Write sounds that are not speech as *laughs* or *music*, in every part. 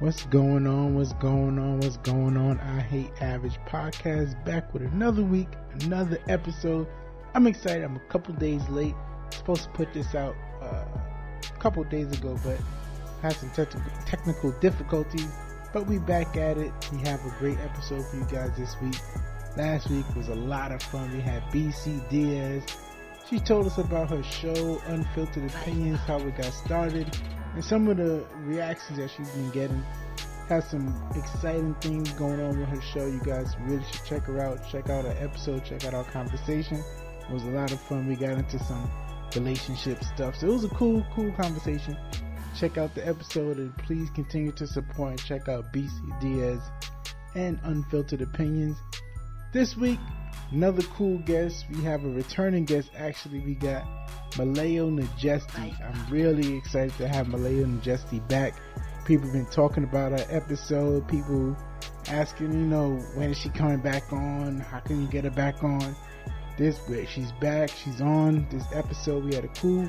What's going on? What's going on? What's going on? I Hate Average Podcast back with another week, another episode. I'm excited. I'm a couple days late. Supposed to put this out uh, a couple days ago, but had some te- technical difficulties. But we back at it. We have a great episode for you guys this week. Last week was a lot of fun. We had BC Diaz. She told us about her show, Unfiltered Opinions, how it got started, and some of the reactions that she's been getting. Has some exciting things going on with her show. You guys really should check her out. Check out her episode. Check out our conversation. It was a lot of fun. We got into some relationship stuff. So it was a cool, cool conversation. Check out the episode and please continue to support and check out BC Diaz and Unfiltered Opinions. This week, another cool guest. We have a returning guest. Actually, we got Milayo Ngesti. I'm really excited to have Milayo Ngesti back. People have been talking about our episode. People asking, you know, when is she coming back on? How can you get her back on? This where she's back. She's on this episode. We had a cool.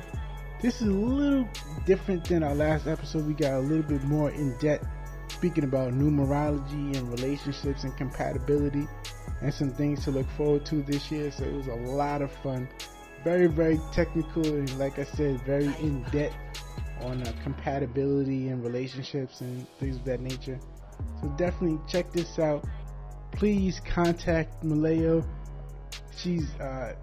This is a little different than our last episode. We got a little bit more in depth, speaking about numerology and relationships and compatibility, and some things to look forward to this year. So it was a lot of fun. Very, very technical, and like I said, very in depth on uh, compatibility and relationships and things of that nature. So definitely check this out. Please contact Milayo. She's uh,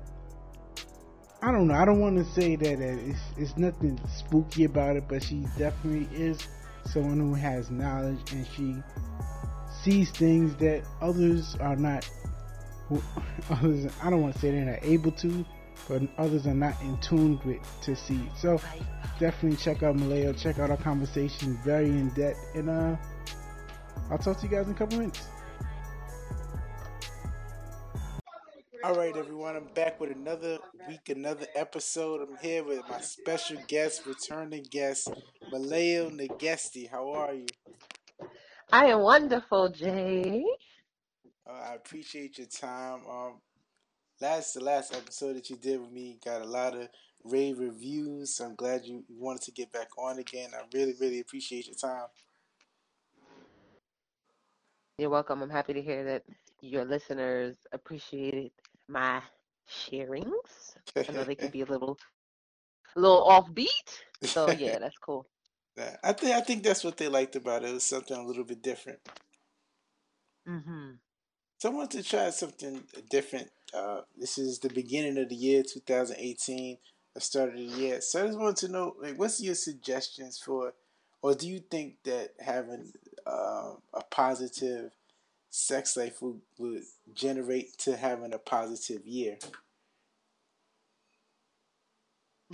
I don't know. I don't want to say that it's, it's nothing spooky about it, but she definitely is someone who has knowledge and she sees things that others are not. *laughs* Others, I don't want to say they're not able to, but others are not in tune with to see. So definitely check out Milayo. Check out our conversation, very in depth, and uh, I'll talk to you guys in a couple minutes. All right, everyone. I'm back with another week, another episode. I'm here with my special guest, returning guest, Milayo Ngesti. How are you? I am wonderful, Jay. Uh, I appreciate your time. Um, last the last episode that you did with me got a lot of rave reviews. I'm glad you wanted to get back on again. I really, really appreciate your time. You're welcome. I'm happy to hear that your listeners appreciated my sharings. I know they can *laughs* be a little, a little offbeat. So yeah, that's cool. *laughs* I think I think that's what they liked about it. It was something a little bit different. Mm-hmm. So I wanted to try something different. Uh, this is the beginning of the year, 2018, the start of the year. So I just wanted to know, like, what's your suggestions for, or do you think that having uh, a positive sex life would, would generate to having a positive year?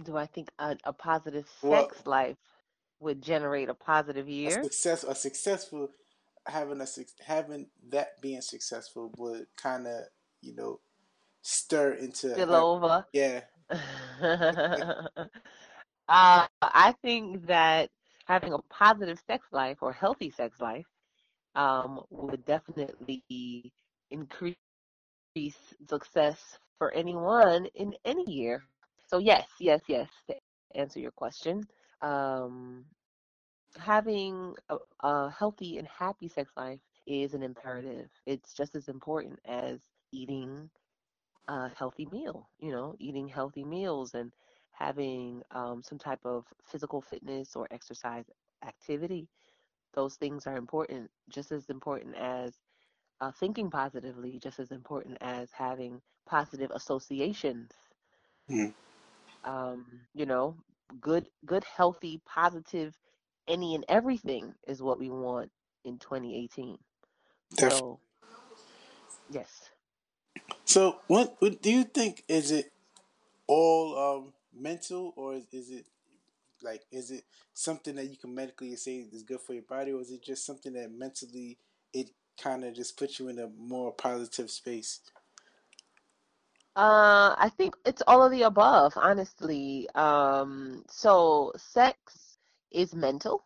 Do I think a, a positive Well, sex life would generate a positive a year? success, a successful having a having that being successful would kind of you know stir into Spill like over. yeah *laughs* uh, I think that having a positive sex life or healthy sex life um, would definitely increase success for anyone in any year. So yes, yes, yes. To answer your question, um, having a, a healthy and happy sex life is an imperative. It's just as important as eating a healthy meal. You know, eating healthy meals and having um, some type of physical fitness or exercise activity. Those things are important, just as important as uh, thinking positively, just as important as having positive associations. Mm, Um, you know, good, good, healthy, positive, any and everything is what we want in 2018. definitely. So yes. So what, what do you think? Is it all um, mental, or is, is it like is it something that you can medically say is good for your body, or is it just something that mentally it kind of just puts you in a more positive space? Uh, I think it's all of the above, honestly. Um, so sex is mental,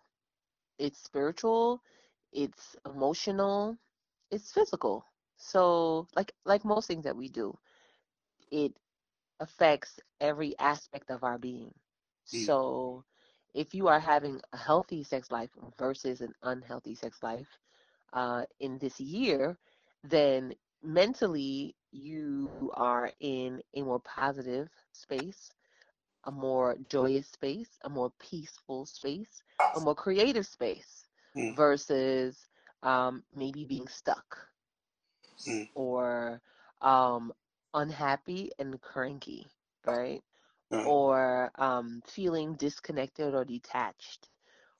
it's spiritual, it's emotional, it's physical. So like like most things that we do, it affects every aspect of our being. Mm, So if you are having a healthy sex life versus an unhealthy sex life uh, in this year, then mentally you are in a more positive space, a more joyous space, a more peaceful space, a more creative space Mm. versus um, maybe being stuck Mm. or um, unhappy and cranky, right? Uh, Or um, feeling disconnected or detached,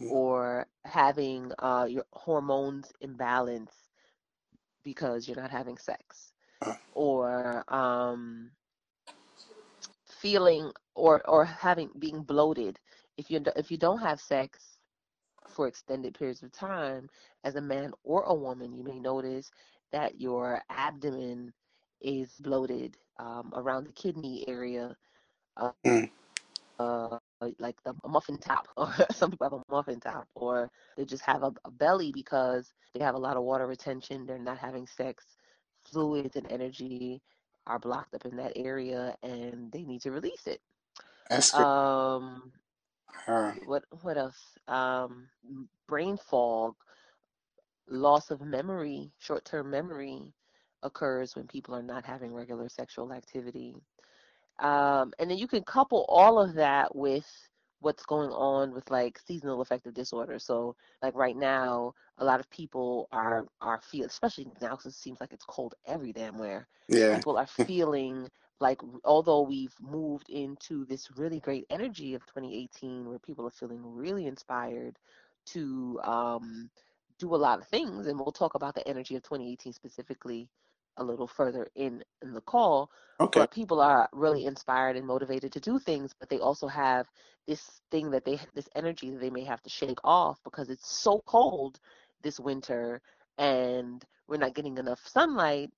Mm. or having uh, your hormones imbalance because you're not having sex, Uh. or um, feeling or or having being bloated. If you if you don't have sex for extended periods of time, as a man or a woman, you may notice that your abdomen is bloated um, around the kidney area, uh, Mm. uh, like the muffin top, or *laughs* some people have a muffin top, or they just have a, a belly because they have a lot of water retention. They're not having sex. Fluids and energy are blocked up in that area, and they need to release it. that's good. Um, Uh, what what else? Um, brain fog, loss of memory, short-term memory occurs when people are not having regular sexual activity. Um, and then you can couple all of that with what's going on with like seasonal affective disorder. So like right now, a lot of people are are feel, especially now because it seems like it's cold every damn where yeah. people are *laughs* feeling like although we've moved into this really great energy of 2018 where people are feeling really inspired to um, do a lot of things and we'll talk about the energy of 2018 specifically a little further in in the call Okay. but people are really inspired and motivated to do things but they also have this thing that they this energy that they may have to shake off because it's so cold this winter and we're not getting enough sunlight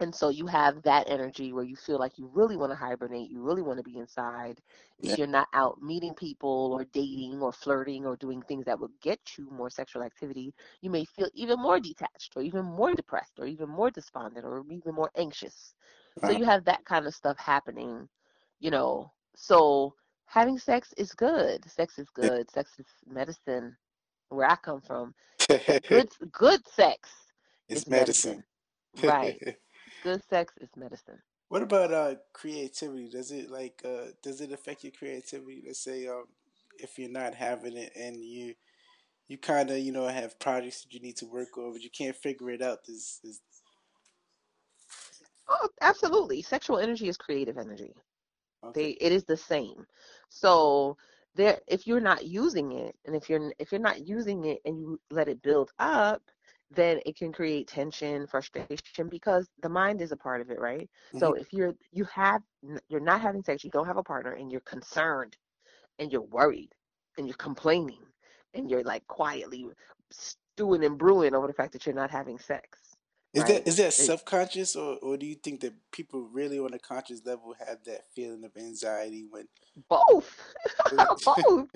and so you have that energy where you feel like you really want to hibernate, you really want to be inside. Yeah. If you're not out meeting people or dating or flirting or doing things that would get you more sexual activity, you may feel even more detached or even more depressed or even more despondent or even more anxious. So you have that kind of stuff happening, you know. So having sex is good. Sex is yeah. good. Sex is medicine. Where I come from, *laughs* good good sex it's is medicine. medicine. Right. *laughs* Good sex is medicine. What about uh creativity? Does it like uh does it affect your creativity? Let's say um if you're not having it and you you kind of you know have projects that you need to work on, but you can't figure it out. Is is Oh, absolutely. Sexual energy is creative energy. okay? They it is the same. So there if you're not using it and if you're if you're not using it and you let it build up, then it can create tension, frustration because the mind is a part of it, right? So hmm if you're you have you're not having sex, you don't have a partner and you're concerned and you're worried and you're complaining and you're like quietly stewing and brewing over the fact that you're not having sex, Is that right? is that subconscious or or do you think that people really on a conscious level have that feeling of anxiety when? both. *laughs* *laughs* both.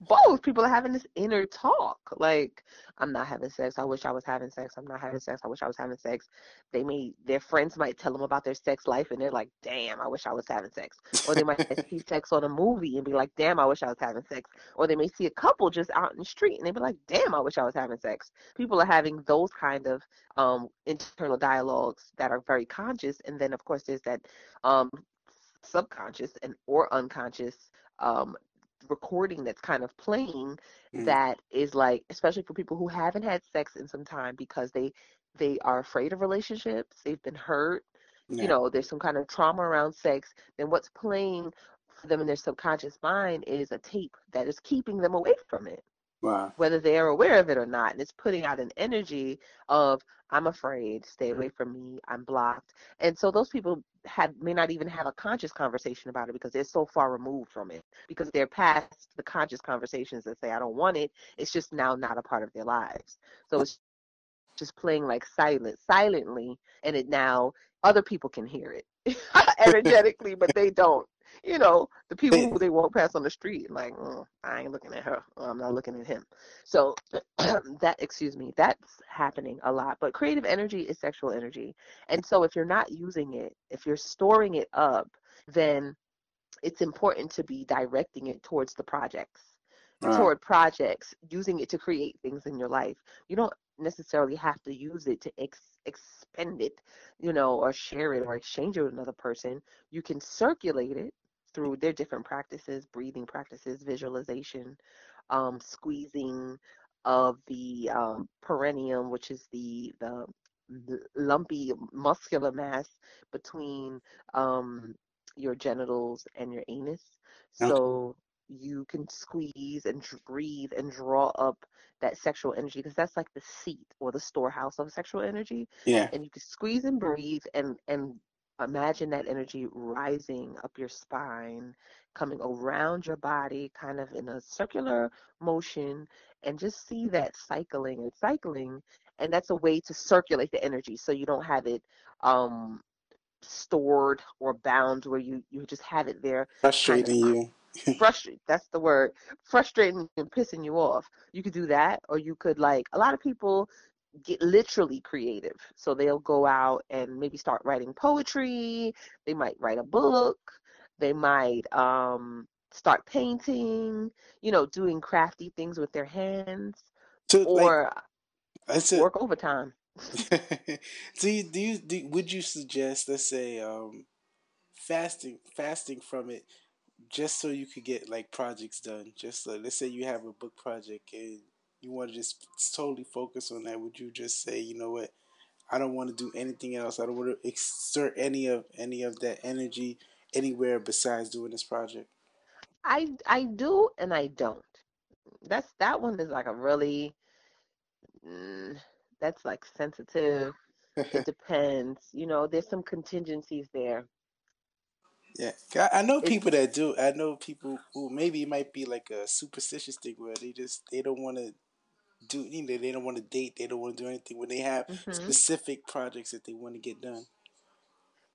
both people are having this inner talk like i'm not having sex i wish i was having sex i'm not having sex i wish i was having sex they may their friends might tell them about their sex life and they're like damn i wish i was having sex or they might see *laughs* sex on a movie and be like damn i wish i was having sex or they may see a couple just out in the street and they be like damn i wish i was having sex people are having those kind of um internal dialogues that are very conscious and then of course there's that um subconscious and or unconscious um recording that's kind of playing Mm, that is like especially for people who haven't had sex in some time because they they are afraid of relationships they've been hurt you know there's some kind of trauma around sex then what's playing for them in their subconscious mind is a tape that is keeping them away from it Wow. whether they are aware of it or not. And it's putting out an energy of, I'm afraid, stay mm-hmm. away from me, I'm blocked. And so those people have, may not even have a conscious conversation about it because they're so far removed from it. Because they're past the conscious conversations that say, I don't want it. It's just now not a part of their lives. So it's just playing like silent silently and it now other people can hear it *laughs* *laughs* energetically but they don't you know the people who they walk past on the street like "Mm, i ain't looking at her. I'm not looking at him. So *clears throat* that excuse me that's happening a lot but creative energy is sexual energy. And so if you're not using it if you're storing it up then it's important to be directing it towards the projects Uh, toward projects using it to create things in your life. You don't necessarily have to use it to ex- expend it you know or share it or exchange it with another person. You can circulate it through their different practices breathing practices visualization um, squeezing of the um, perineum which is the the lumpy muscular mass between um, your genitals and your anus Okay. so you can squeeze and breathe and draw up that sexual energy because that's like the seat or the storehouse of sexual energy yeah. and you can squeeze and breathe and and imagine that energy rising up your spine coming around your body kind of in a circular motion and just see that cycling and cycling and that's a way to circulate the energy so you don't have it um stored or bound where you you just have it there Frustrating you. *laughs* frustrate that's the word frustrating and pissing you off you could do that or you could like a lot of people get literally creative. So they'll go out and maybe start writing poetry they might write a book they might um start painting you know doing crafty things with their hands So or I said work overtime. *laughs* Do you, do you do would you suggest let's say um fasting fasting from it just so you could get like projects done? Just like let's say you have a book project and you want to just totally focus on that would you just say you know what? I don't want to do anything else. I don't want to exert any of any of that energy anywhere besides doing this project i i do and i don't. That's that one is like a really mm, that's like sensitive. It *laughs* depends you know there's some contingencies there. Yeah, I know people that do. I know people who maybe it might be like a superstitious thing where they just they don't want to do you know they don't want to date, they don't want to do anything when they have hmm specific projects that they want to get done.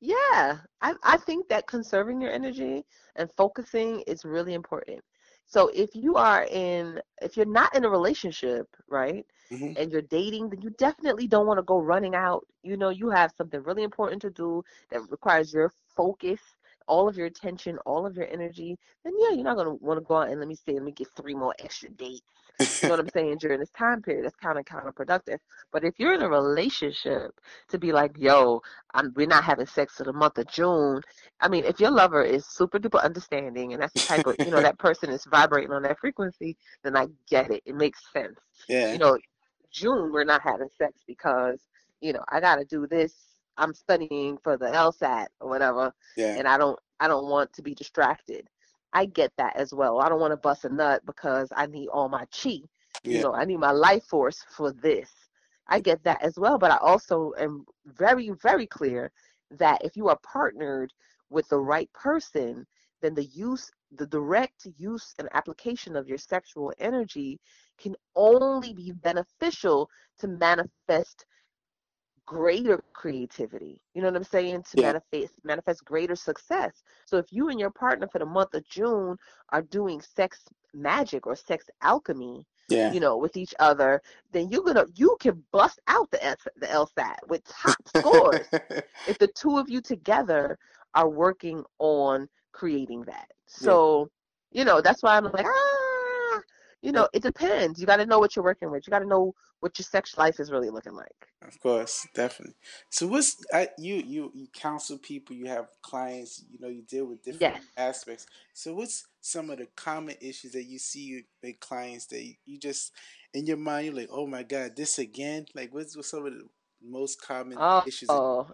Yeah, I, I think that conserving your energy and focusing is really important. So if you are in, if you're not in a relationship, right, hmm and you're dating, then you definitely don't want to go running out. You know, you have something really important to do that requires your focus, all of your attention, all of your energy. Then yeah, you're not gonna want to go out and let me say, let me get three more extra dates. You know what I'm *laughs* saying? During this time period, that's kind of counterproductive. But if you're in a relationship, to be like, yo, I'm, we're not having sex for the month of June. I mean, if your lover is super duper understanding and that's the type of, you know, that person is vibrating on that frequency, then I get it. It makes sense. Yeah, You know, June we're not having sex because, you know, I got to do this. I'm studying for the LSAT or whatever, yeah, and I don't I don't want to be distracted. I get that as well. I don't want to bust a nut because I need all my chi. You know, I need my life force for this. I get that as well, but I also am very, very clear that if you are partnered with the right person, then the use, the direct use and application of your sexual energy can only be beneficial to manifest greater creativity. You know what I'm saying? To yeah, manifest manifest greater success. So if you and your partner for the month of June are doing sex magic or sex alchemy, yeah, you know, with each other, then you're gonna you can bust out the S, the LSAT with top scores *laughs* if the two of you together are working on creating that. yeah, So, you know, that's why I'm like, ah, you know, it depends. You got to know what you're working with. You got to know what your sex life is really looking like. Of course, definitely. So what's I, you you you counsel people, you have clients, you know, you deal with different Yes. aspects. So what's some of the common issues that you see with clients that you, you just in your mind you're like, oh my god, this again? Like what's, what's some of the most common Oh, issues? That, oh,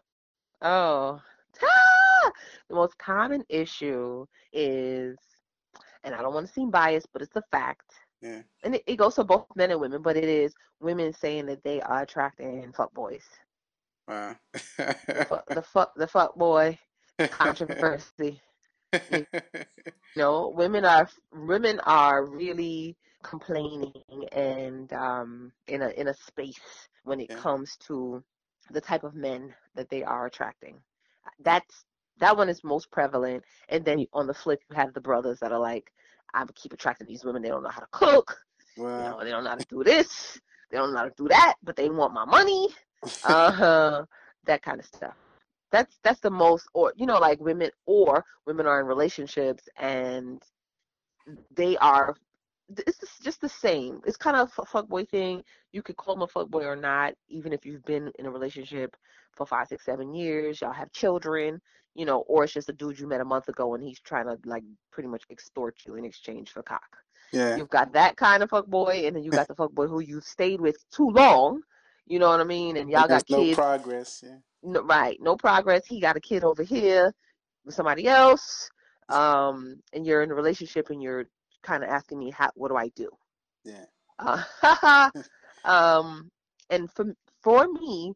oh. Ah! The most common issue is, and I don't want to seem biased, but it's a fact. Yeah. And it, it goes for both men and women, but it is women saying that they are attracting fuck boys. Wow. The fuck, *laughs* the fuck, the fuck boy controversy. *laughs* You know, women are women are really complaining and um, in a in a space when it yeah. comes to the type of men that they are attracting. That's that one is most prevalent. And then on the flip, you have the brothers that are like, I would keep attracting these women. They don't know how to cook. You know, they don't know how to do this. They don't know how to do that, but they want my money. *laughs* Uh huh. That kind of stuff. That's that's the most, or you know, like women or women are in relationships and they are. It's just the same. It's kind of a fuckboy thing. You could call him a fuckboy or not, even if you've been in a relationship for five, six, seven years. Y'all have children, you know, or it's just a dude you met a month ago and he's trying to like pretty much extort you in exchange for cock. Yeah. You've got that kind of fuckboy, and then you got the fuckboy who you stayed with too long. You know what I mean? And y'all got no kids. No progress. Yeah. No, right, no progress. He got a kid over here with somebody else, um, and you're in a relationship, and you're kind of asking me, how, what do I do? Yeah. Uh, *laughs* *laughs* um, and for for me,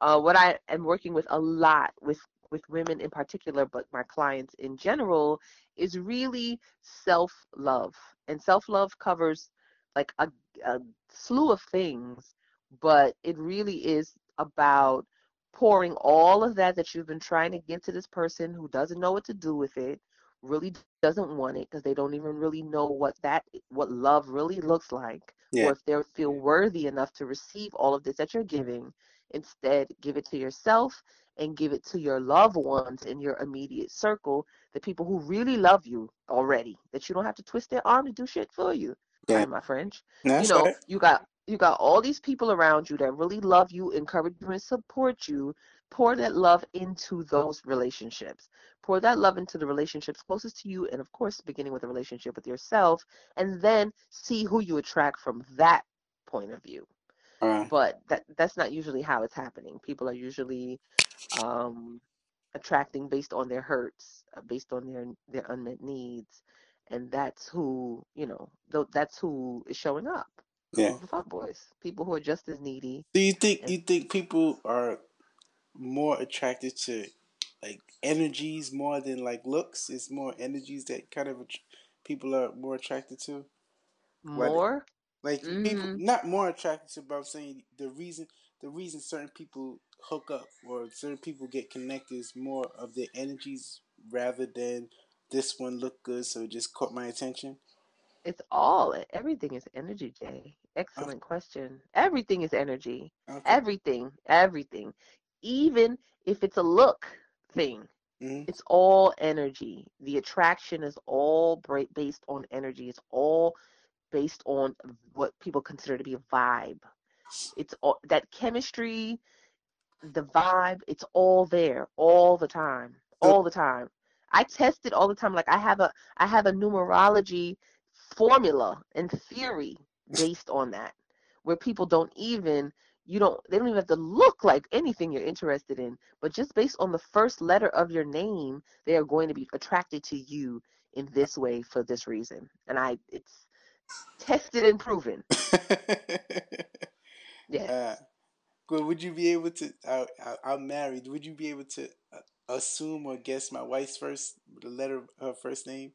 uh, what I am working with a lot with with women in particular, but my clients in general, is really self love. And self love covers like a, a slew of things, but it really is about pouring all of that that you've been trying to give to this person who doesn't know what to do with it really doesn't want it because they don't even really know what that what love really looks like Yeah. or if they feel worthy enough to receive all of this that you're giving instead give it to yourself and give it to your loved ones in your immediate circle the people who really love you already that you don't have to twist their arm to do shit for you Yeah. My french That's you know right. you got you got all these people around you that really love you encourage you and support you pour that love into those relationships. Pour that love into the relationships closest to you and of course beginning with a relationship with yourself and then see who you attract from that point of view. Right. but that that's not usually how it's happening. People are usually um attracting based on their hurts uh, based on their their unmet needs and that's who you know th- that's who is showing up. Yeah. fuck boys. People who are just as needy Do you think And- you think people are more attracted to like energies more than like looks? It's more energies that kind of att- people are more attracted to. More Like people, Mhm. not more attracted to, but I'm saying the reason the reason certain people hook up or certain people get connected is more of their energies rather than this one looked good, so it just caught my attention. it's all everything is energy jay excellent question everything is energy Okay. everything everything even if it's a look thing hmm it's all energy. The attraction is all based on energy. It's all based on what people consider to be a vibe. It's all that chemistry the vibe it's all there all the time all the time. I test it all the time. Like i have a i have a numerology formula and theory based on that where people don't even you don't they don't even have to look like anything you're interested in but just based on the first letter of your name they are going to be attracted to you in this way for this reason and i it's tested and proven *laughs* yes uh, good. Would you be able to? I, I, I'm married. Would you be able to uh, assume or guess my wife's first the letter of her first name?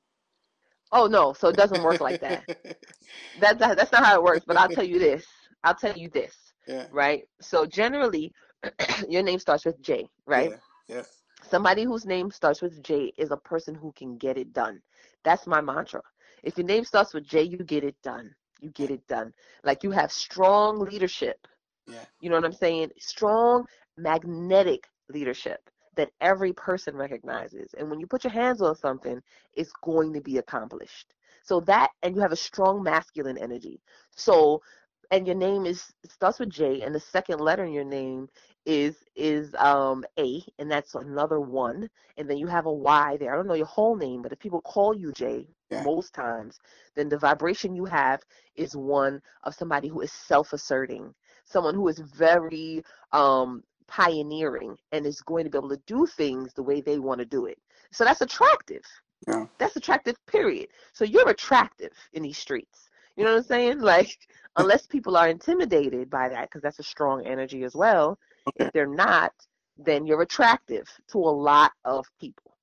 oh no so it doesn't work like that *laughs* that, that that's not how it works but i'll tell you this i'll tell you this yeah. right? So generally *clears throat* your name starts with j right? Yeah. Yeah. somebody whose name starts with j is a person who can get it done. That's my mantra. If your name starts with j you get it done. You get it done. Like you have strong leadership. Yeah. you know what i'm saying? Strong magnetic leadership that every person recognizes. And when you put your hands on something it's going to be accomplished. So that and you have a strong masculine energy. So and your name is starts with j and the second letter in your name is is um a and that's another one and then you have a y there. I don't know your whole name but if people call you j Yeah. most times then the vibration you have is one of somebody who is self-asserting someone who is very um pioneering and is going to be able to do things the way they want to do it. So that's attractive. Yeah. that's attractive period. So you're attractive in these streets you know what i'm saying? Like unless people are intimidated by that because that's a strong energy as well Okay. if they're not then you're attractive to a lot of people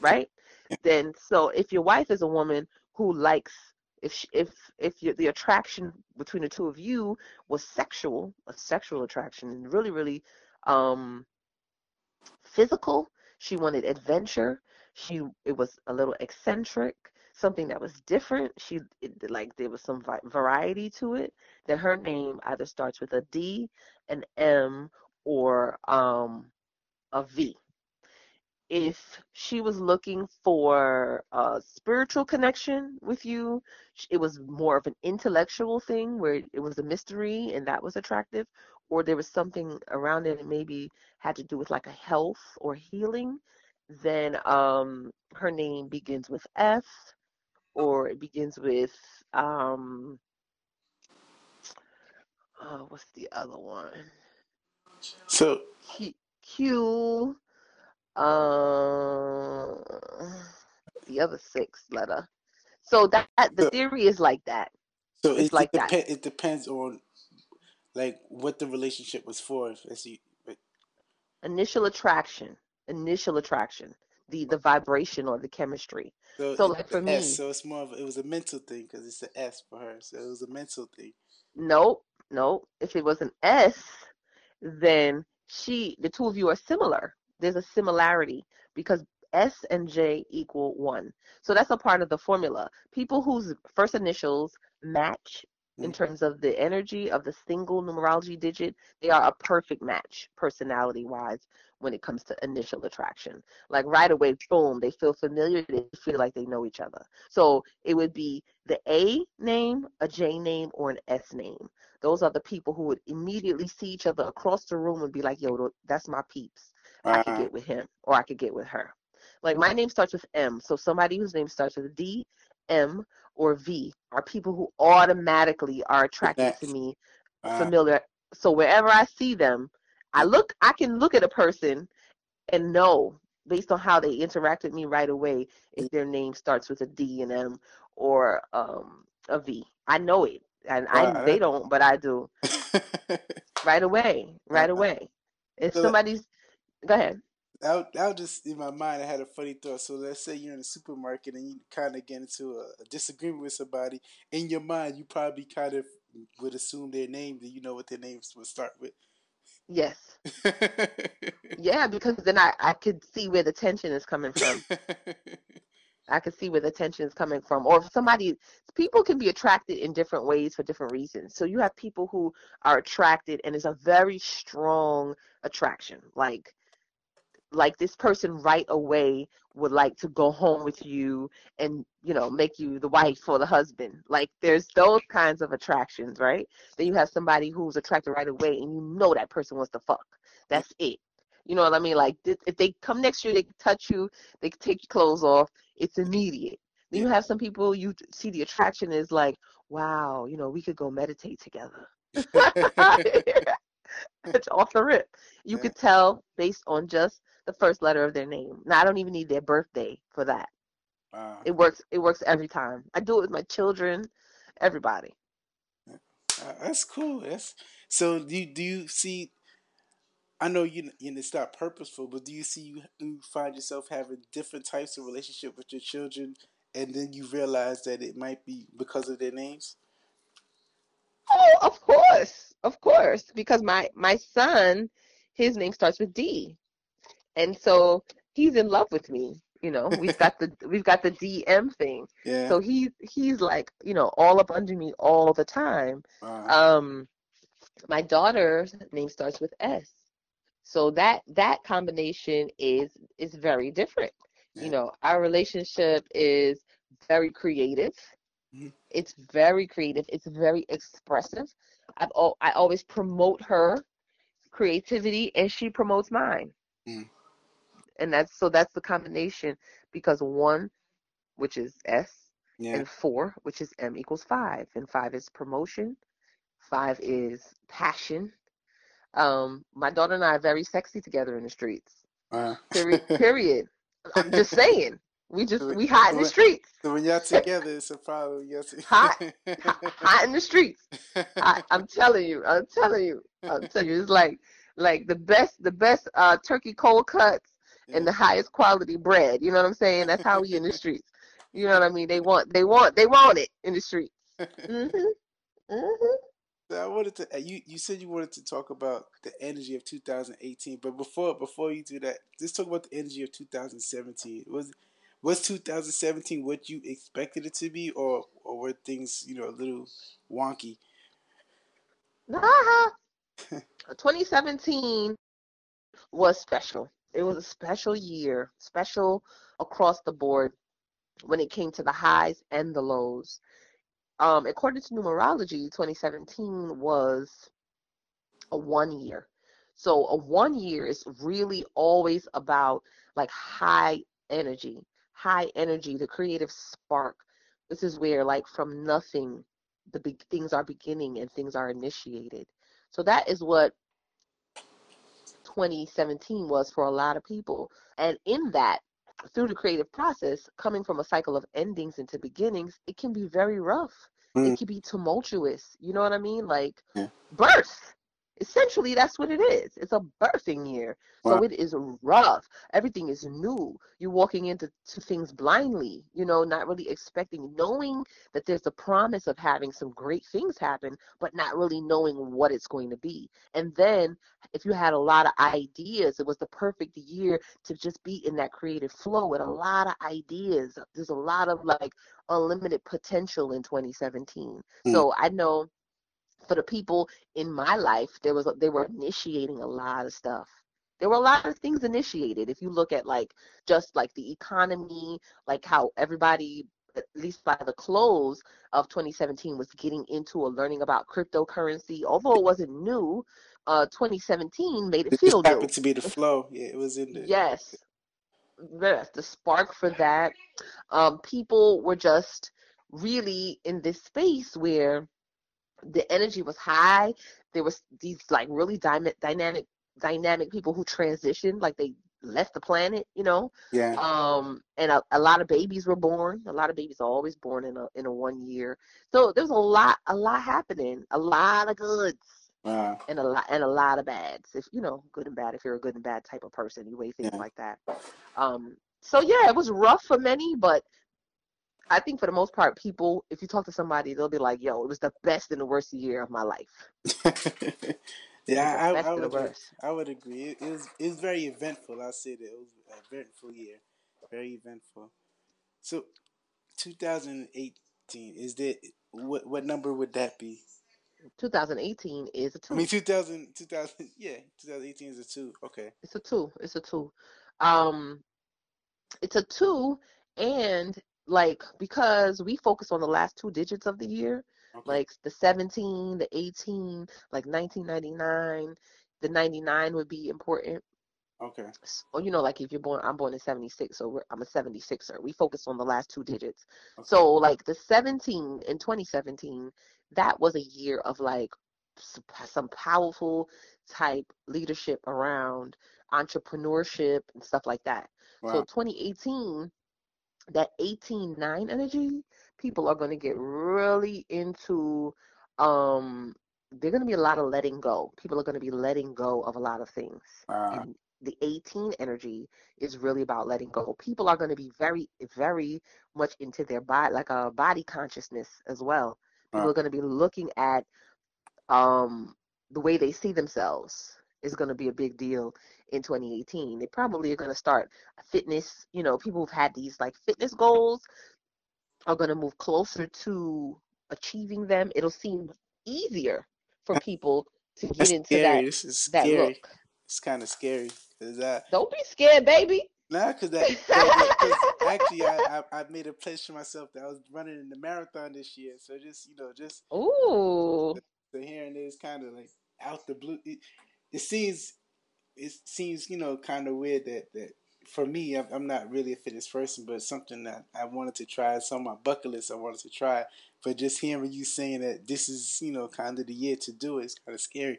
right? Then so if your wife is a woman who likes if she, if if you, the attraction between the two of you was sexual a sexual attraction and really really um physical she wanted adventure she it was a little eccentric something that was different she it, like there was some variety to it then her name either starts with a d an m or um a v. If she was looking for a spiritual connection with you, it was more of an intellectual thing where it was a mystery and that was attractive, or there was something around it and maybe had to do with like a health or healing, then um, her name begins with F or it begins with um, oh, what's the other one? So Q, Q uh, the other six letter. So that the So- theory is like that. so It's it, like it, that. it depends on like what the relationship was for. See. but- Initial attraction, initial attraction, the the vibration or the chemistry. So, So, like, for the S, me- so it's more of it was a mental thing because it's an S for her. So it was a mental thing. Nope, nope. If it was an S, then she, the two of you are similar. There's a similarity because S and J equal one. So that's a part of the formula. People whose first initials match in Mhm. terms of the energy of the single numerology digit, they are a perfect match personality wise when it comes to initial attraction. Like right away, boom, they feel familiar, they feel like they know each other. So it would be the A name, a J name, or an S name. Those are the people who would immediately see each other across the room and be like, yo, that's my peeps. I could get with him or I could get with her. Like my name starts with M. So somebody whose name starts with D, M, or V are people who automatically are attracted to me, uh, familiar. So wherever I see them, I look I can look at a person and know based on how they interact with me right away if their name starts with a D and M or um a V. I know it. And I they don't, but I do. *laughs* Right away. Right Uh-uh. away. If So somebody's go ahead. I, was- I was just in my mind. I had a funny thought. So let's say you're in a supermarket and you kind of get into a, a disagreement with somebody. In your mind, you probably kind of would assume their name. Do you know what their names would start with? Yes. *laughs* Yeah, because then I, I could see where the tension is coming from. *laughs* I could see where the tension is coming from. Or if somebody, people can be attracted in different ways for different reasons. So you have people who are attracted, and it's a very strong attraction. Like, like this person right away would like to go home with you and you know make you the wife or the husband. Like there's those kinds of attractions, right? Then you have somebody who's attracted right away, and you know that person wants to fuck. That's it. You know what I mean? Like if they come next to you, they touch you, they take your clothes off. It's immediate. Then you have some people you see the attraction is like, wow, you know, we could go meditate together. *laughs* *laughs* it's off the rip. You Yeah. could tell based on just the first letter of their name. Now I don't even need their birthday for that. Wow. It works. It works every time. I do it with my children, everybody. Uh, that's cool. That's so. Do you, do you see? I know you. You know, it's not purposeful, but do you see you, you find yourself having different types of relationship with your children, and then you realize that it might be because of their names? Oh, of course, of course, because my my son, his name starts with D, and so he's in love with me. You know, we've got the *laughs* we've got the DM thing. Yeah. So he's he's like you know all up under me all the time. Wow. Um, my daughter's name starts with S, so that that combination is is very different. Yeah. You know, our relationship is very creative. Mhm. It's very creative. It's very expressive. I've al- I always promote her creativity, and she promotes mine. Mm. And that's so that's the combination because one, which is S, yeah. and four, which is M equals five, and five is promotion, five is passion. Um, my daughter and I are very sexy together in the streets. Wow. Period. period. I'm just *laughs* saying, we just we hot in the streets, so when y'all together, it's a problem. Y'all *laughs* Hot. *laughs* hot in the streets. I, I'm telling you, I'm telling you, I'm telling you, it's like like the best the best uh turkey cold cuts and the highest quality bread. You know what I'm saying? That's how we in the *laughs* streets. You know what I mean? They want they want they want it in the streets. *laughs* Mm-hmm. Mm-hmm. I wanted to. uh, You you said you wanted to talk about the energy of 2018, but before before you do that, let's talk about the energy of 2017. Was was 2017 what you expected it to be, or or were things you know a little wonky? Nah. *laughs* 2017 was special. It was a special year, special across the board when it came to the highs and the lows. Um, according to numerology, 2017 was a one year. So a one year is really always about like high energy, high energy, the creative spark. This is where like from nothing, the big things are beginning and things are initiated. So that is what 2017 was for a lot of people. And in that, through the creative process, coming from a cycle of endings into beginnings, it can be very rough. Mm. It can be tumultuous. You know what I mean? Like yeah. Essentially that's what it is. It's a birthing year. Wow. so it is rough. Everything is new. You're walking into things blindly you know not really expecting knowing that there's a promise of having some great things happen but not really knowing what it's going to be. And then if you had a lot of ideas it was the perfect year to just be in that creative flow with a lot of ideas. There's a lot of like unlimited potential in 2017 mm. so i know for the people in my life, there was they were initiating a lot of stuff. There were a lot of things initiated. If you look at like just like the economy, like how everybody at least by the close of 2017 was getting into or learning about cryptocurrency although it wasn't new uh 2017 made it, it feel happened new. to be the flow yeah it was in there yes yes the spark for that um people were just really in this space where the energy was high. There was these like really dy- dynamic dynamic people who transitioned, like they left the planet, you know. Yeah. Um, and a, a lot of babies were born. A lot of babies are always born in a in a one year. So there's a lot a lot happening. A lot of goods. Wow. And a lot and a lot of bads. If you know, good and bad. If you're a good and bad type of person, you weigh things yeah. like that. Um. So yeah, it was rough for many, but I think for the most part, people, if you talk to somebody, they'll be like, "Yo, it was the best and the worst year of my life." *laughs* yeah, I, I, would. I would agree. It, it, was. It was very eventful. I say that it was an eventful year, very eventful. So, 2018 is that what? What number would that be? 2018 is a two. I mean, 2000, 2000, *laughs* yeah, 2018 is a two. Okay. It's a two. It's a two. Um, it's a two, and like because we focus on the last two digits of the year, okay. like the 17, the 18, like 1999, the 99 would be important. Okay. So, oh, you know, like if you're born, I'm born in 76, so I'm a 76er. We focus on the last two digits. Okay. So, like the 17 in 2017, that was a year of like some powerful type leadership around entrepreneurship and stuff like that. Wow. So, 2018 that 18-9 energy, people are going to get really into um they're going to be a lot of letting go. People are going to be letting go of a lot of things. Uh, and the 18 energy is really about letting go. People are going to be very, very much into their body, like a body consciousness as well. People uh, are going to be looking at um, the way they see themselves is going to be a big deal in 2018. They probably are going to start fitness. You know, people who've had these like fitness goals are going to move closer to achieving them. It'll seem easier for *laughs* people to get into scary. that, this is that scary. look. It's kind of scary. Is that don't be scared, baby. Nah, cause that, *laughs* cause actually I, I, I made a pledge to myself that I was running in the marathon this year. So just you know just ooh, the, the hearing is kind of like out the blue. It, it seems it seems you know kind of weird that that for me I'm, not really a fitness person, but something that I wanted to try. Some of my bucket list I wanted to try, but just hearing you saying that this is you know kind of the year to do it is kind of scary.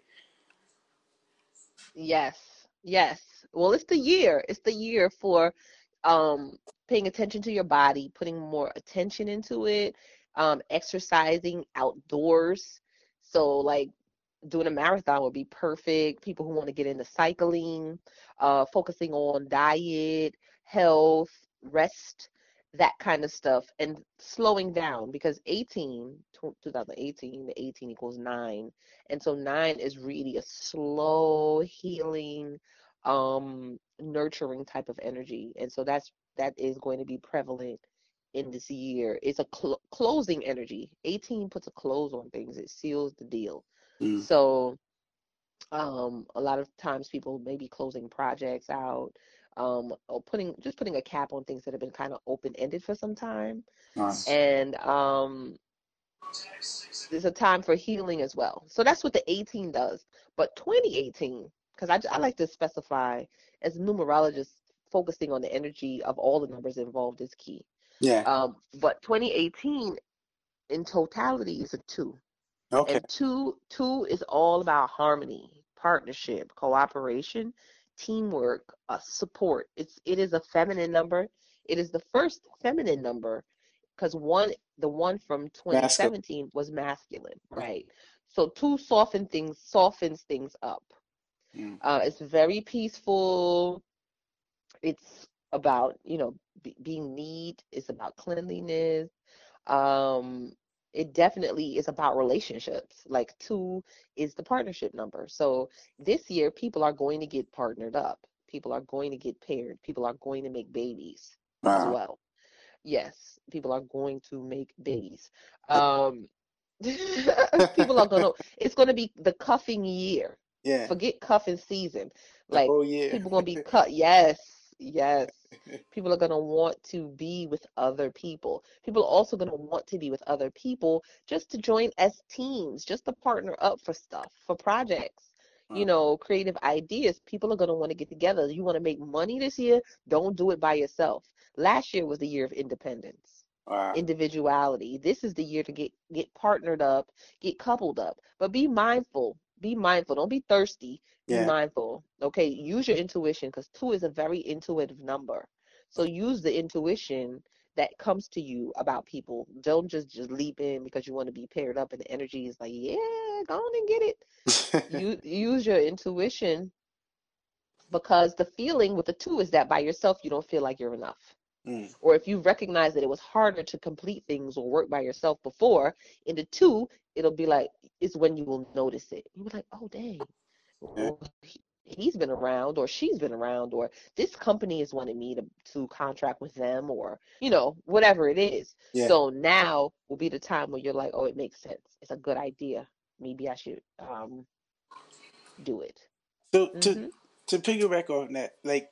Yes, yes. Well, it's the year. It's the year for um, paying attention to your body, putting more attention into it, um, exercising outdoors. So, like doing a marathon would be perfect. People who want to get into cycling, uh, focusing on diet, health, rest, that kind of stuff, and slowing down because 18, 2018, the 18 equals 9. And so 9 is really a slow, healing, um, nurturing type of energy. And so that's that is going to be prevalent in this year. It's a cl- closing energy. 18 puts a close on things. It seals the deal. Mm. So Um, a lot of times people may be closing projects out, um, or putting just putting a cap on things that have been kind of open ended for some time. Nice. And um, there's a time for healing as well. So that's what the 18 does. But 2018, because I, I like to specify as a numerologist, focusing on the energy of all the numbers involved is key. Yeah. Um, but 2018 in totality is a two. Okay. And two two is all about harmony, partnership, cooperation, teamwork, uh, support. It's it is a feminine number. It is the first feminine number because one the one from 2017 was masculine, right? So two soften things softens things up. Mm. Uh, it's very peaceful. It's about you know be, being neat. It's about cleanliness. Um, it definitely is about relationships. Like two is the partnership number. So this year, people are going to get partnered up. People are going to get paired. People are going to make babies as well. Yes, people are going to make babies. Um, *laughs* people are gonna. It's gonna be the cuffing year. Yeah. Forget cuffing season. Like people gonna be *laughs* cut. Yes, yes. People are gonna want to be with other people. People are also gonna want to be with other people just to join as teams, just to partner up for stuff, for projects. You uh-huh. know, creative ideas. People are gonna want to get together. You want to make money this year? Don't do it by yourself. Last year was the year of independence Wow. individuality. This is the year to get get partnered up, get coupled up. But be mindful. Be mindful. Don't be thirsty. Be Yeah. mindful. Okay, use your intuition because two is a very intuitive number. So use the intuition that comes to you about people. Don't just just leap in because you want to be paired up and the energy is like, yeah, go on and get it. *laughs* You use your intuition because the feeling with the two is that by yourself you don't feel like you're enough Mm. or if you recognize that it was harder to complete things or work by yourself before, in the two, it'll be like it's when you will notice it. You'll be like, oh dang, Yeah. well, he, he's been around or she's been around or this company has wanted me to to contract with them or you know whatever it is. Yeah. So now will be the time where you're like, oh, it makes sense. It's a good idea. Maybe I should um do it. So to hmm to piggyback on that, like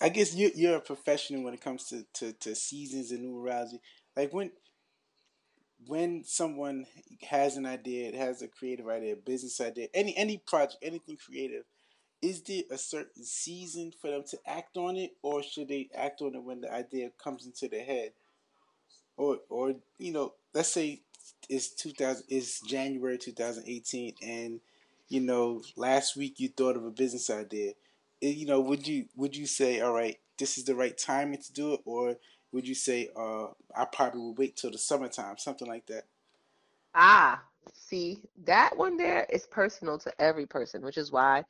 I guess you you're a professional when it comes to, to, to seasons and numerology. Like when when someone has an idea, has a creative idea, a business idea, any any project, anything creative, is there a certain season for them to act on it, or should they act on it when the idea comes into their head? Or or you know, let's say it's two thousand it's January two thousand eighteen and you know, last week you thought of a business idea. You know, would you would you say, all right, this is the right timing to do it, or would you say, uh, I probably would wait till the summertime, something like that? Ah, see, that one there is personal to every person, which is why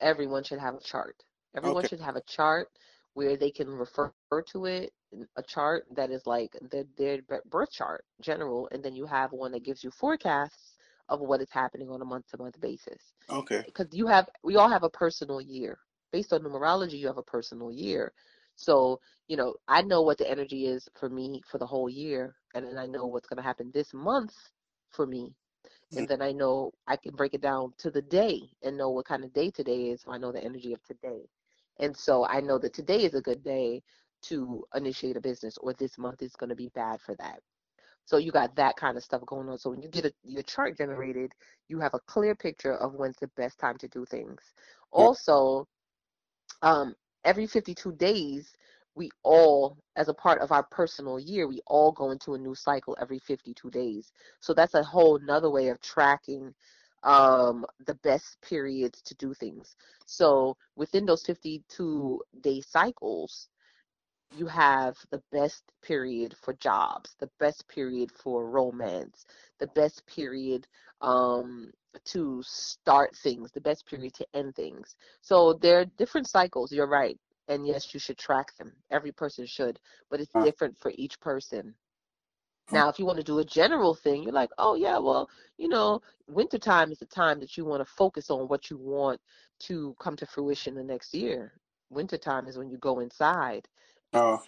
everyone should have a chart. Everyone Okay, should have a chart where they can refer to it, a chart that is like their, their birth chart, general, and then you have one that gives you forecasts of what is happening on a month to month basis. okay, Because you have, we all have a personal year. Based on numerology, you have a personal year. So, you know, I know what the energy is for me for the whole year, and then I know what's going to happen this month for me and Mm, then I know I can break it down to the day and know what kind of day today is. So I know the energy of today. And so I know that today is a good day to initiate a business or this month is going to be bad for that. So you got that kind of stuff going on. So when you get a, your chart generated, you have a clear picture of when's the best time to do things. Also, um, every 52 days, we all, as a part of our personal year, we all go into a new cycle every 52 days. So that's a whole nother way of tracking um, the best periods to do things. So within those 52 day cycles, you have the best period for jobs, the best period for romance, the best period um, to start things, the best period to end things. So there are different cycles, you're right. And yes, you should track them. Every person should, but it's different for each person. Now, if you want to do a general thing, you're like, oh, yeah, well, you know, wintertime is the time that you want to focus on what you want to come to fruition the next year. Wintertime is when you go inside oh,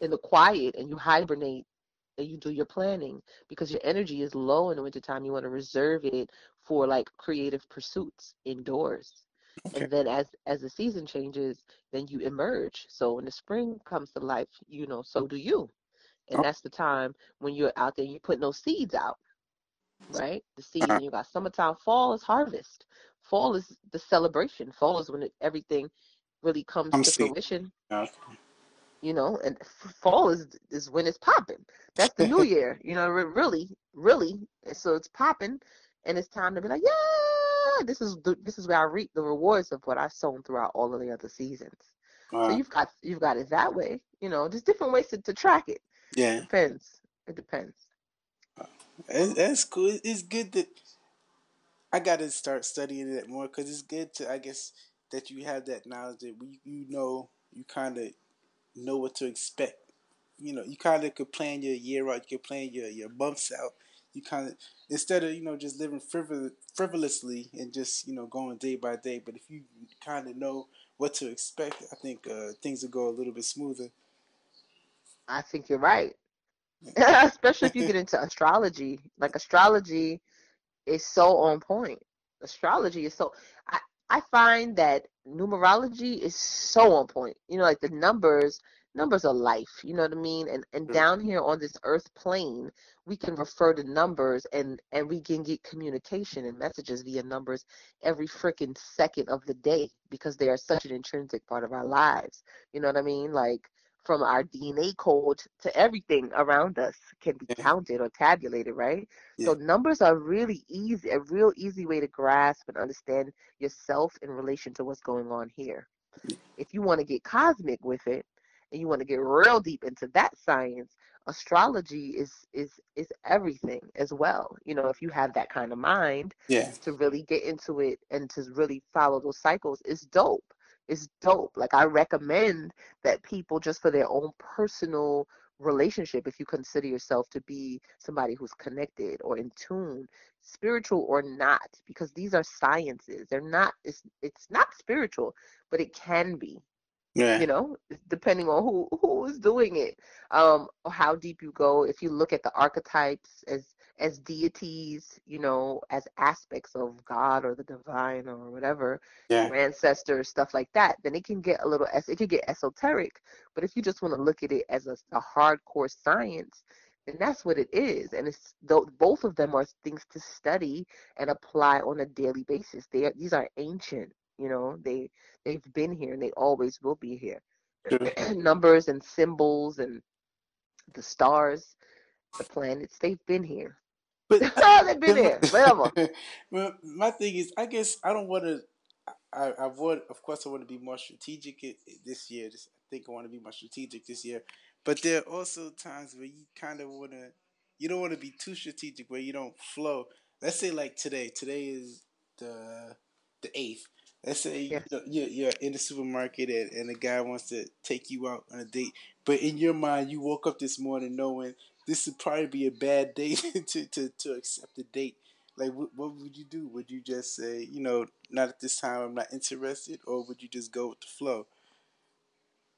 in the quiet and you hibernate and you do your planning because your energy is low in the wintertime. You want to reserve it for like creative pursuits indoors. Okay. And then as as the season changes, then you emerge. So when the spring comes to life, you know, so do you. And Oh. that's the time when you're out there, you're putting those seeds out, right? The season Uh-huh. you got summertime. Fall is harvest. Fall is the celebration. Fall is when it, everything really comes I'm to seeing. fruition Okay. You know, and fall is is when it's popping. That's the new year, you know, really, really. So it's popping, and it's time to be like, yeah, this is the, this is where I reap the rewards of what I've sown throughout all of the other seasons. So you've got you've got it that way, you know. There's different ways to, to track it. Yeah. it Depends. It depends. That's, that's cool. It's good that I got to start studying it more because it's good to, I guess, that you have that knowledge that we, you know, you kind of know what to expect. You know, you kind of could plan your year out, you could plan your, your months out. You kind of, instead of, you know, just living frivol- frivolously and just, you know, going day by day. But if you kind of know what to expect, I think uh, things will go a little bit smoother. I think you're right. *laughs* Especially if you get into astrology. Like astrology is so on point. Astrology is so I I find that numerology is so on point. You know, like the numbers numbers are life, you know what I mean? And and True. down here on this earth plane, we can refer to numbers and and we can get communication and messages via numbers every freaking second of the day because they are such an intrinsic part of our lives. You know what I mean? Like from our DNA code to everything around us can be counted or tabulated, right? So numbers are really easy, a real easy way to grasp and understand yourself in relation to what's going on here. If you want to get cosmic with it and you want to get real deep into that science, astrology is is is everything as well. You know, if you have that kind of mind Yeah. to really get into it and to really follow those cycles, it's dope. It's dope. Like I recommend that people just for their own personal relationship if you consider yourself to be somebody who's connected or in tune spiritual or not because these are sciences they're not it's it's not spiritual but it can be Yeah. you know depending on who who is doing it um how deep you go if you look at the archetypes as as deities you know as aspects of god or the divine or whatever Yeah. ancestors stuff like that then it can get a little es- it can get esoteric but if you just want to look at it as a, a hardcore science then that's what it is and it's though both of them are things to study and apply on a daily basis they are these are ancient you know they they've been here and they always will be here *clears throat* numbers and symbols and the stars the planets they've been here But *laughs* oh, they've been there whatever *laughs* well, my thing is, I guess I don't want to. I, I would, of course, I want to be more strategic this year. This, I think I want to be more strategic this year. But there are also times where you kind of want to. You don't want to be too strategic where you don't flow. Let's say like today. Today is the the eighth. Let's say Yes. you you're you're in the supermarket and, and a guy wants to take you out on a date, but in your mind you woke up this morning knowing this would probably be a bad *laughs* day *laughs* to, to, to accept a date. Like, what, what would you do? Would you just say, you know, not at this time, I'm not interested, or would you just go with the flow?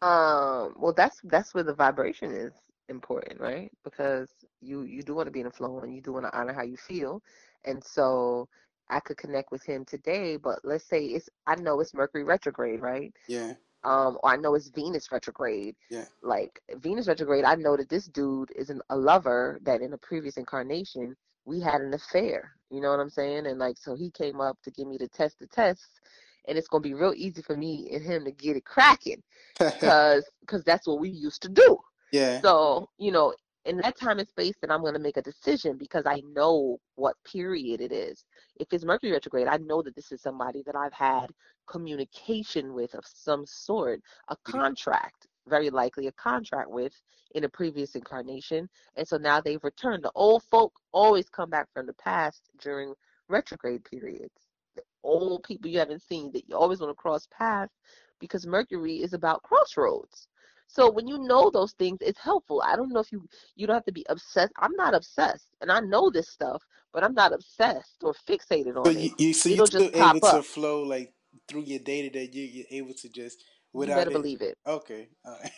Um, well, that's that's where the vibration is important, right? Because you you do want to be in the flow and you do want to honor how you feel, and so I could connect with him today. But let's say it's I know it's Mercury retrograde, right? Yeah, Um, or I know it's Venus retrograde. Yeah. Like Venus retrograde, I know that this dude is an, a lover that in a previous incarnation we had an affair. You know what I'm saying? And like, so he came up to give me the test the test, and it's gonna be real easy for me and him to get it cracking *laughs* because because that's what we used to do. yeah, So you know, in that time and space, that I'm going to make a decision because I know what period it is. If it's Mercury retrograde, I know that this is somebody that I've had communication with of some sort, a mm-hmm. contract, very likely a contract with in a previous incarnation, and so now they've returned. The old folk always come back from the past during retrograde periods. The old people you haven't seen that you always want to cross paths because Mercury is about crossroads. So when you know those things, it's helpful. I don't know if you you don't have to be obsessed. I'm not obsessed, and I know this stuff, but I'm not obsessed or fixated on so it. you, you so It'll you're still able to up. flow like through your day to day. You you're able to just without you better believe it. Okay,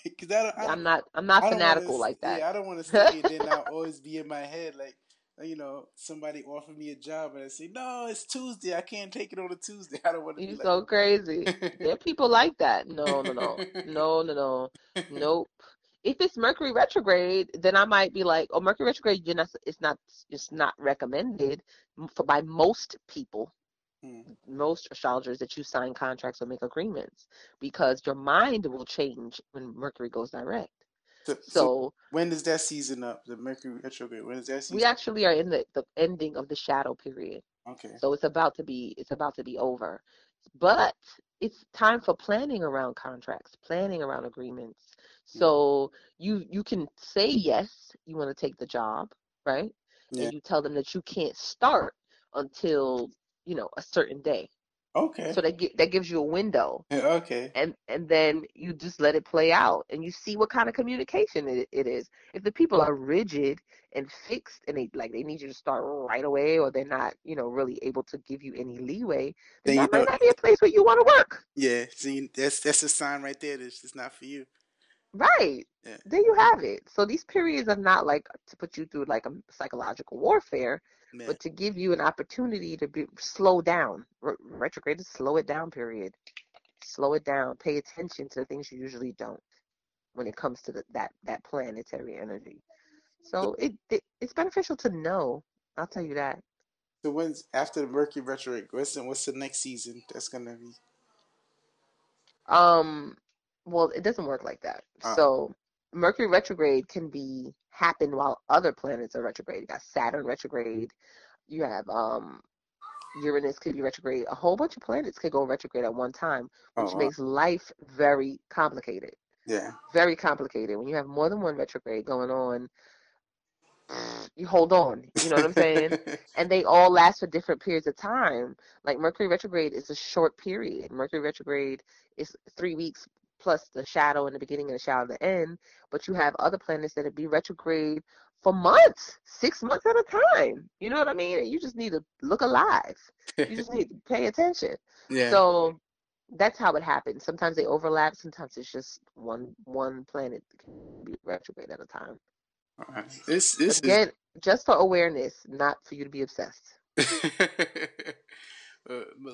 because *laughs* I I am not I'm not fanatical wanna, like that. Yeah, I don't want to stay it. then I'll always be in my head like you know, somebody offered me a job and I say, no, it's Tuesday. I can't take it on a Tuesday. *laughs* I don't want to. You're like... so crazy. there are people like that. *laughs* No, no, no, no, no, no. *laughs* Nope. If it's Mercury retrograde, then I might be like, oh, Mercury retrograde, you're not, it's not, it's not recommended for by most people Hmm. most astrologers that you sign contracts or make agreements because your mind will change when Mercury goes direct. So, so, when does that season up? The Mercury retrograde. When is that season? We actually are in the, the ending of the shadow period. Okay. So it's about to be it's about to be over. But it's time for planning around contracts, planning around agreements. So you you can say yes, you want to take the job, right? Yeah. And you tell them that you can't start until you know, a certain day. Okay. So that that gives you a window. Yeah, okay. And and then you just let it play out, and you see what kind of communication it, it is. If the people are rigid and fixed, and they like they need you to start right away, or they're not, you know, really able to give you any leeway, then, then that might not be a place where you want to work. Yeah. See, that's that's a sign right there that it's not for you. Right. Yeah. There you have it. So these periods are not like to put you through like a psychological warfare but to give you an opportunity to be slow down. Re- retrograde is slow it down period. Slow it down. Pay attention to the things you usually don't when it comes to the, that that planetary energy. So it, it it's beneficial to know. I'll tell you that. So when's after the Mercury retrograde? What's the, what's the next season that's gonna be? Um, well, it doesn't work like that. Uh. So Mercury retrograde can be happen while other planets are retrograde. You got Saturn retrograde. You have um Uranus could be retrograde. A whole bunch of planets could go retrograde at one time, which wow. makes life very complicated. Yeah. Very complicated. When you have more than one retrograde going on, *sniffs* you hold on. You know what I'm saying? *laughs* and they all last for different periods of time. Like Mercury retrograde is a short period. Mercury retrograde is three weeks plus the shadow in the beginning and the shadow at the end. But you have other planets that would be retrograde for months, six months at a time. You know what I mean? You just need to look alive. You just need to *laughs* pay attention. Yeah. So that's how it happens. Sometimes they overlap. Sometimes it's just one one planet can be retrograde at a time. Right. This this again is... just for awareness, not for you to be obsessed. *laughs* uh,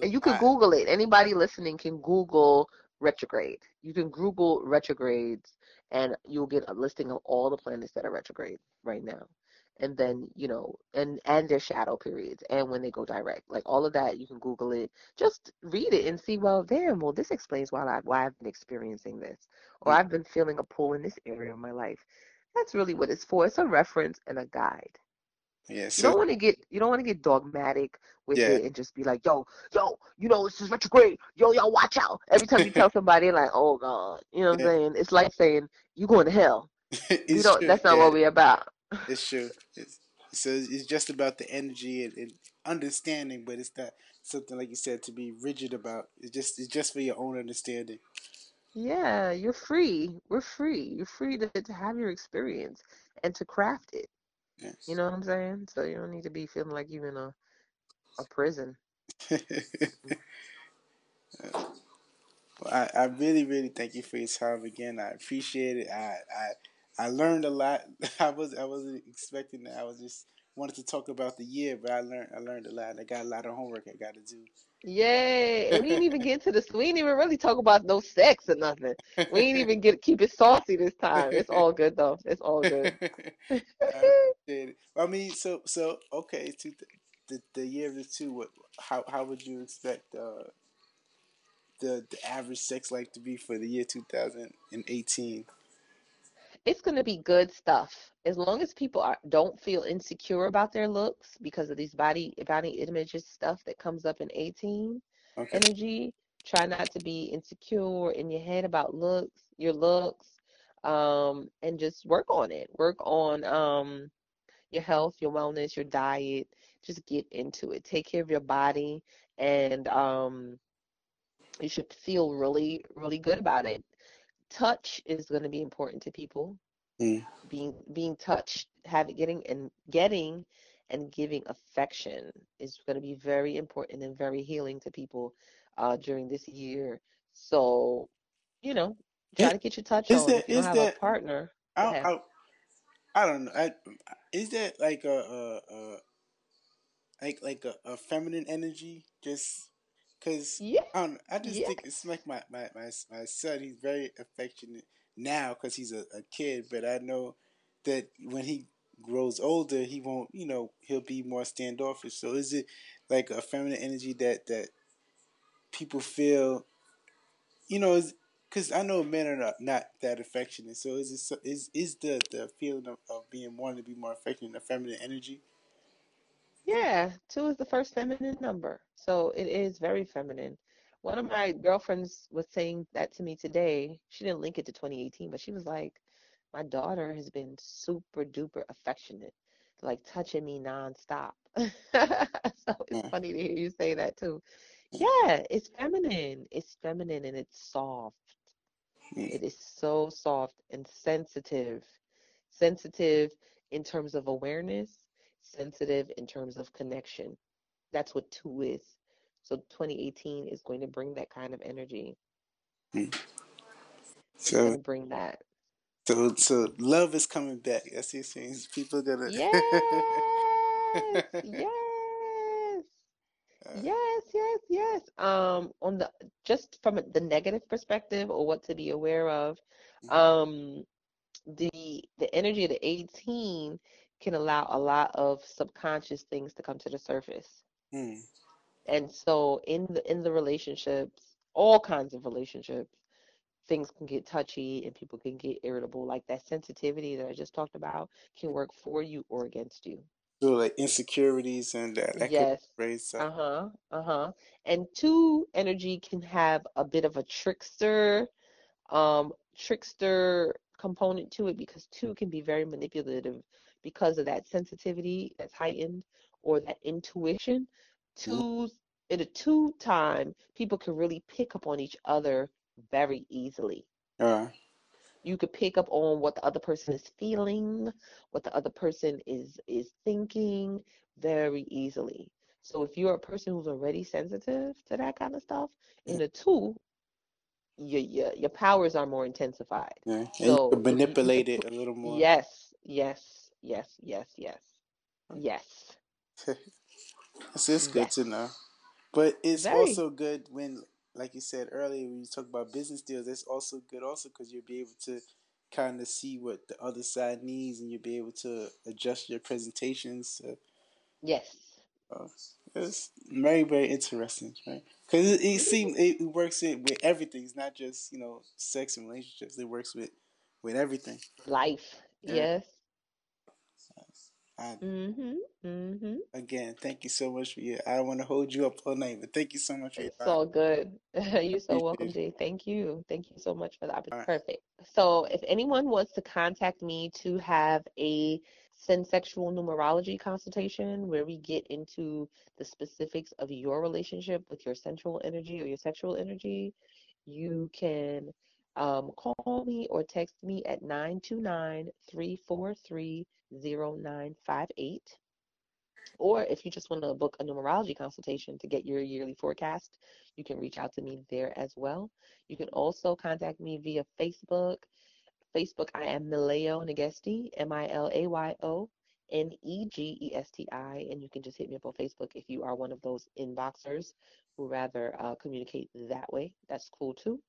and you can I... Google it. Anybody listening can Google retrograde. You can Google retrogrades and you'll get a listing of all the planets that are retrograde right now. And then, you know, and and their shadow periods and when they go direct. Like all of that you can Google it. Just read it and see, well, damn, well this explains why I why I've been experiencing this. Or I've been feeling a pull in this area of my life. That's really what it's for. It's a reference and a guide. Yeah, so, you don't want to get you don't want to get dogmatic with yeah. it and just be like, yo, yo, you know, this is retrograde. Yo, yo, watch out. Every time you tell *laughs* somebody, like, oh god, you know what yeah. I'm saying? It's like saying you going to hell. *laughs* you don't. True. That's not yeah. what we're about. it's true. It's, so it's just about the energy and, and, understanding, but it's not something like you said to be rigid about. It's just it's just for your own understanding. Yeah, you're free. We're free. You're free to, to have your experience and to craft it. Yes. You know what I'm saying? So you don't need to be feeling like you're in a a prison. *laughs* well, I, I really, really thank you for your time again. I appreciate it. I I I learned a lot. *laughs* I was I wasn't expecting that. I was just wanted to talk about the year, but I learned I learned a lot. I got a lot of homework I got to do. Yay! And we didn't even get to the. We didn't even really talk about no sex or nothing. We didn't even get keep it saucy this time. It's all good though. It's all good. *laughs* I, I mean, so so okay. To the the year of the two. What? How how would you expect uh, the the average sex life to be for the year two thousand and eighteen? It's going to be good stuff. As long as people are don't feel insecure about their looks because of these body body images stuff that comes up in 18 okay. energy try not to be insecure in your head about looks your looks um and just work on it. Work on um your health your wellness your diet. Just get into it. Take care of your body and um you should feel really really good about it touch is going to be important to people. Mm. Being being touched, having getting and getting and giving affection is going to be very important and very healing to people uh, during this year. So you know, try Is, to get your touch is on. that If you is have a that partner, go I. I I don't know. I, is that like a, a, a like like a, a feminine energy? Just because Yeah, I don't. I just think it's like my my my, my son. He's very affectionate now because he's a, a kid. But I know that when he grows older, he won't. You know, he'll be more standoffish. So is it like a feminine energy that that people feel? You know, because I know men are not, not that affectionate. So is it is is the the feeling of, of being wanting to be more affectionate a feminine energy? Yeah, two is the first feminine number. So it is very feminine. One of my girlfriends was saying that to me today. She didn't link it to 2018, but she was like, my daughter has been super duper affectionate, like touching me nonstop. *laughs* So it's funny to hear you say that too. Yeah, it's feminine. It's feminine and it's soft. It is so soft and sensitive. Sensitive in terms of awareness, sensitive in terms of connection. That's what two is. So 2018 is going to bring that kind of energy. mm. So bring that. so so love is coming back. That's what saying. People are gonna. *laughs* Yes, *laughs* yes, uh, yes, yes, yes. Um, on the just from the negative perspective or what to be aware of, um, the the energy of the 18 can allow a lot of subconscious things to come to the surface. mm, And so in the in the relationships, all kinds of relationships, things can get touchy and people can get irritable. Like that sensitivity that I just talked about can work for you or against you. so like insecurities and that that Yes. raise up. Uh-huh. Uh-huh. And two energy can have a bit of a trickster um trickster component to it because two can be very manipulative because of that sensitivity that's heightened or that intuition. Mm, Twos in a two time, people can really pick up on each other very easily. uh, You could pick up on what the other person is feeling, what the other person is is thinking very easily. So if you're a person who's already sensitive to that kind of stuff, in a two, your your your powers are more intensified. yeah. So can you you manipulate it a little more. yes, yes, yes, yes, yes, yes, *laughs* so it's good yes. to know. But it's Very. also good when, like you said earlier, when you talk about business deals, it's also good also because you'll be able to kind of see what the other side needs and you'll be able to adjust your presentations. Uh, Yes. uh, it's very, very interesting, right? Because it, it seems it works in, with everything. It's not just, you know, sex and relationships. It works with, with everything. Life. Yeah. Yes. I, hmm hmm again, thank you so much for your. I don't want to hold you up all night, but thank you so much for your It's all good. *laughs* You're so welcome, Jay. Thank you. Thank you so much for the opportunity. right. Perfect. So if anyone wants to contact me to have a sensexual numerology consultation where we get into the specifics of your relationship with your sensual energy or your sexual energy, you can um, call me or text me at 929-343-0958. Or if you just want to book a numerology consultation to get your yearly forecast, you can reach out to me there as well. You can also contact me via Facebook. Facebook, I am Milayo Negesti, M I L A Y O N E G E S T I, and you can just hit me up on Facebook if you are one of those inboxers who rather uh, communicate that way. That's cool too.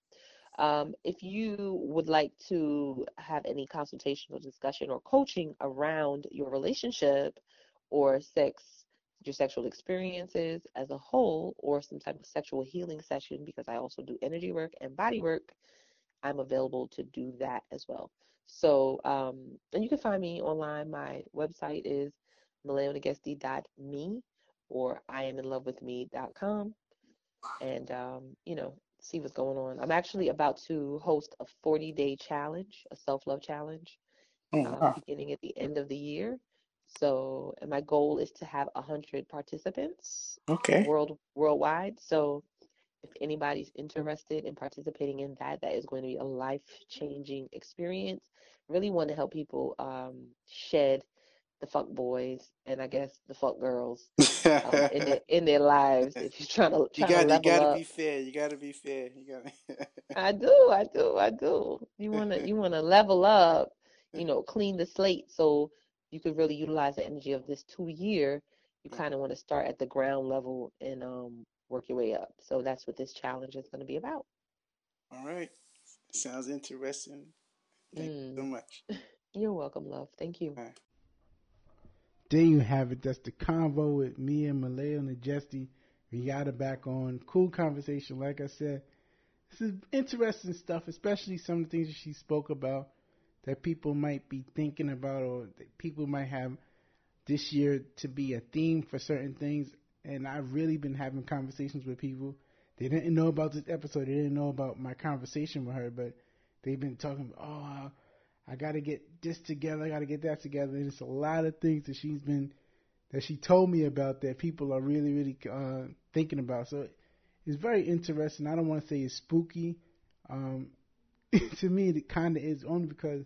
Um, if you would like to have any consultation or discussion or coaching around your relationship or sex, your sexual experiences as a whole, or some type of sexual healing session, because I also do energy work and body work, I'm available to do that as well. So, um, and you can find me online. My website is maleonagesti.me or iaminlovewithme.com and um, you know, see what's going on. I'm actually about to host a 40 day challenge, a self love challenge, Oh, um, wow. beginning at the end of the year. So, and my goal is to have 100 participants Okay. world worldwide. So, if anybody's interested in participating in that, that is going to be a life changing experience. Really want to help people um, shed the fuck boys and I guess the fuck girls *laughs* um, in their in their lives. If you're trying *laughs* to you got to you got to up. be fair. You got to be fair. You got. I do, I do, I do. You wanna you wanna level up, you know, clean the slate so you could really utilize the energy of this two year. You kind of want to start at the ground level and um work your way up. So that's what this challenge is going to be about. All right, sounds interesting. Thank mm. you so mm. much. *laughs* You're welcome, love. Thank you. There you have it. That's the convo with me and Milayo Ngesti. We got it back on. Cool conversation. Like I said, this is interesting stuff, especially some of the things that she spoke about that people might be thinking about or that people might have this year to be a theme for certain things. And I've really been having conversations with people. They didn't know about this episode. They didn't know about my conversation with her, but they've been talking. Oh, I got to get this together. I got to get that together. And it's a lot of things that she's been that she told me about that people are really, really uh, thinking about. So it's very interesting. I don't want to say it's spooky. Um, *laughs* to me, it kind of is only because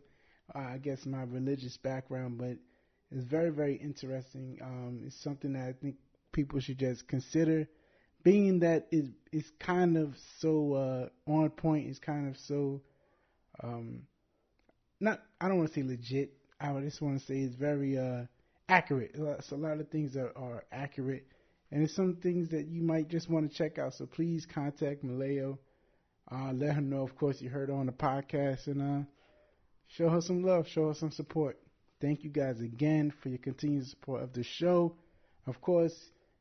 uh, I guess my religious background, but it's very, very interesting. Um, it's something that I think people should just consider. Being that it, it's kind of so uh, on point, it's kind of so um, not I don't want to say legit. I just want to say it's very uh, accurate. So a lot of things are, are accurate, and it's some things that you might just want to check out. So please contact Milayo. Uh, let her know, of course, you heard her on the podcast, and uh, show her some love, show her some support. Thank you guys again for your continued support of the show. Of course,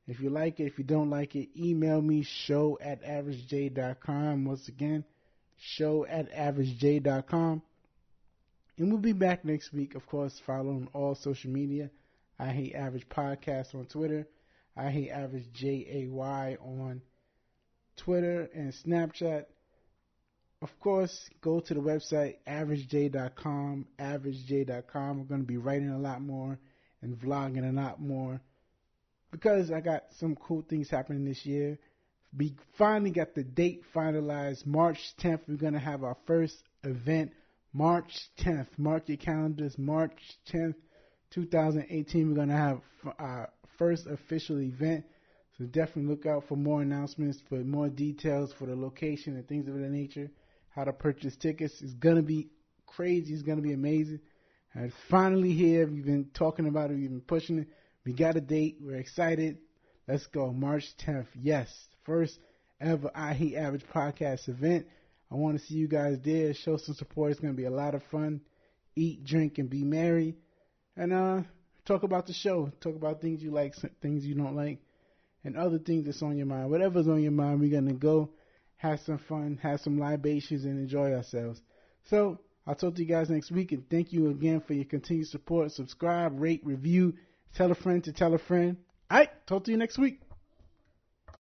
if you like it, if you don't like it, email me show at averagej.com. Once again, show at averagej.com. And we'll be back next week, of course, following all social media. I Hate Average Podcast on Twitter. I Hate Average J A Y on Twitter and Snapchat. Of course, go to the website averagej.com, averagej.com. We're going to be writing a lot more and vlogging a lot more because I got some cool things happening this year. We finally got the date finalized. March 10th, we're going to have our first event March 10th. Mark your calendars. March 10th, 2018. We're going to have our first official event. So definitely look out for more announcements, for more details, for the location and things of that nature. How to purchase tickets. It's going to be crazy. It's going to be amazing. And finally here. We've been talking about it. We've been pushing it. We got a date. We're excited. Let's go. March 10th. Yes. First ever I Average podcast event. I want to see you guys there. Show some support. It's going to be a lot of fun. Eat, drink, and be merry. And uh, talk about the show. Talk about things you like, things you don't like, and other things that's on your mind. Whatever's on your mind, we're going to go have some fun, have some libations, and enjoy ourselves. So I'll talk to you guys next week, and thank you again for your continued support. Subscribe, rate, review, tell a friend to tell a friend. All right, talk to you next week.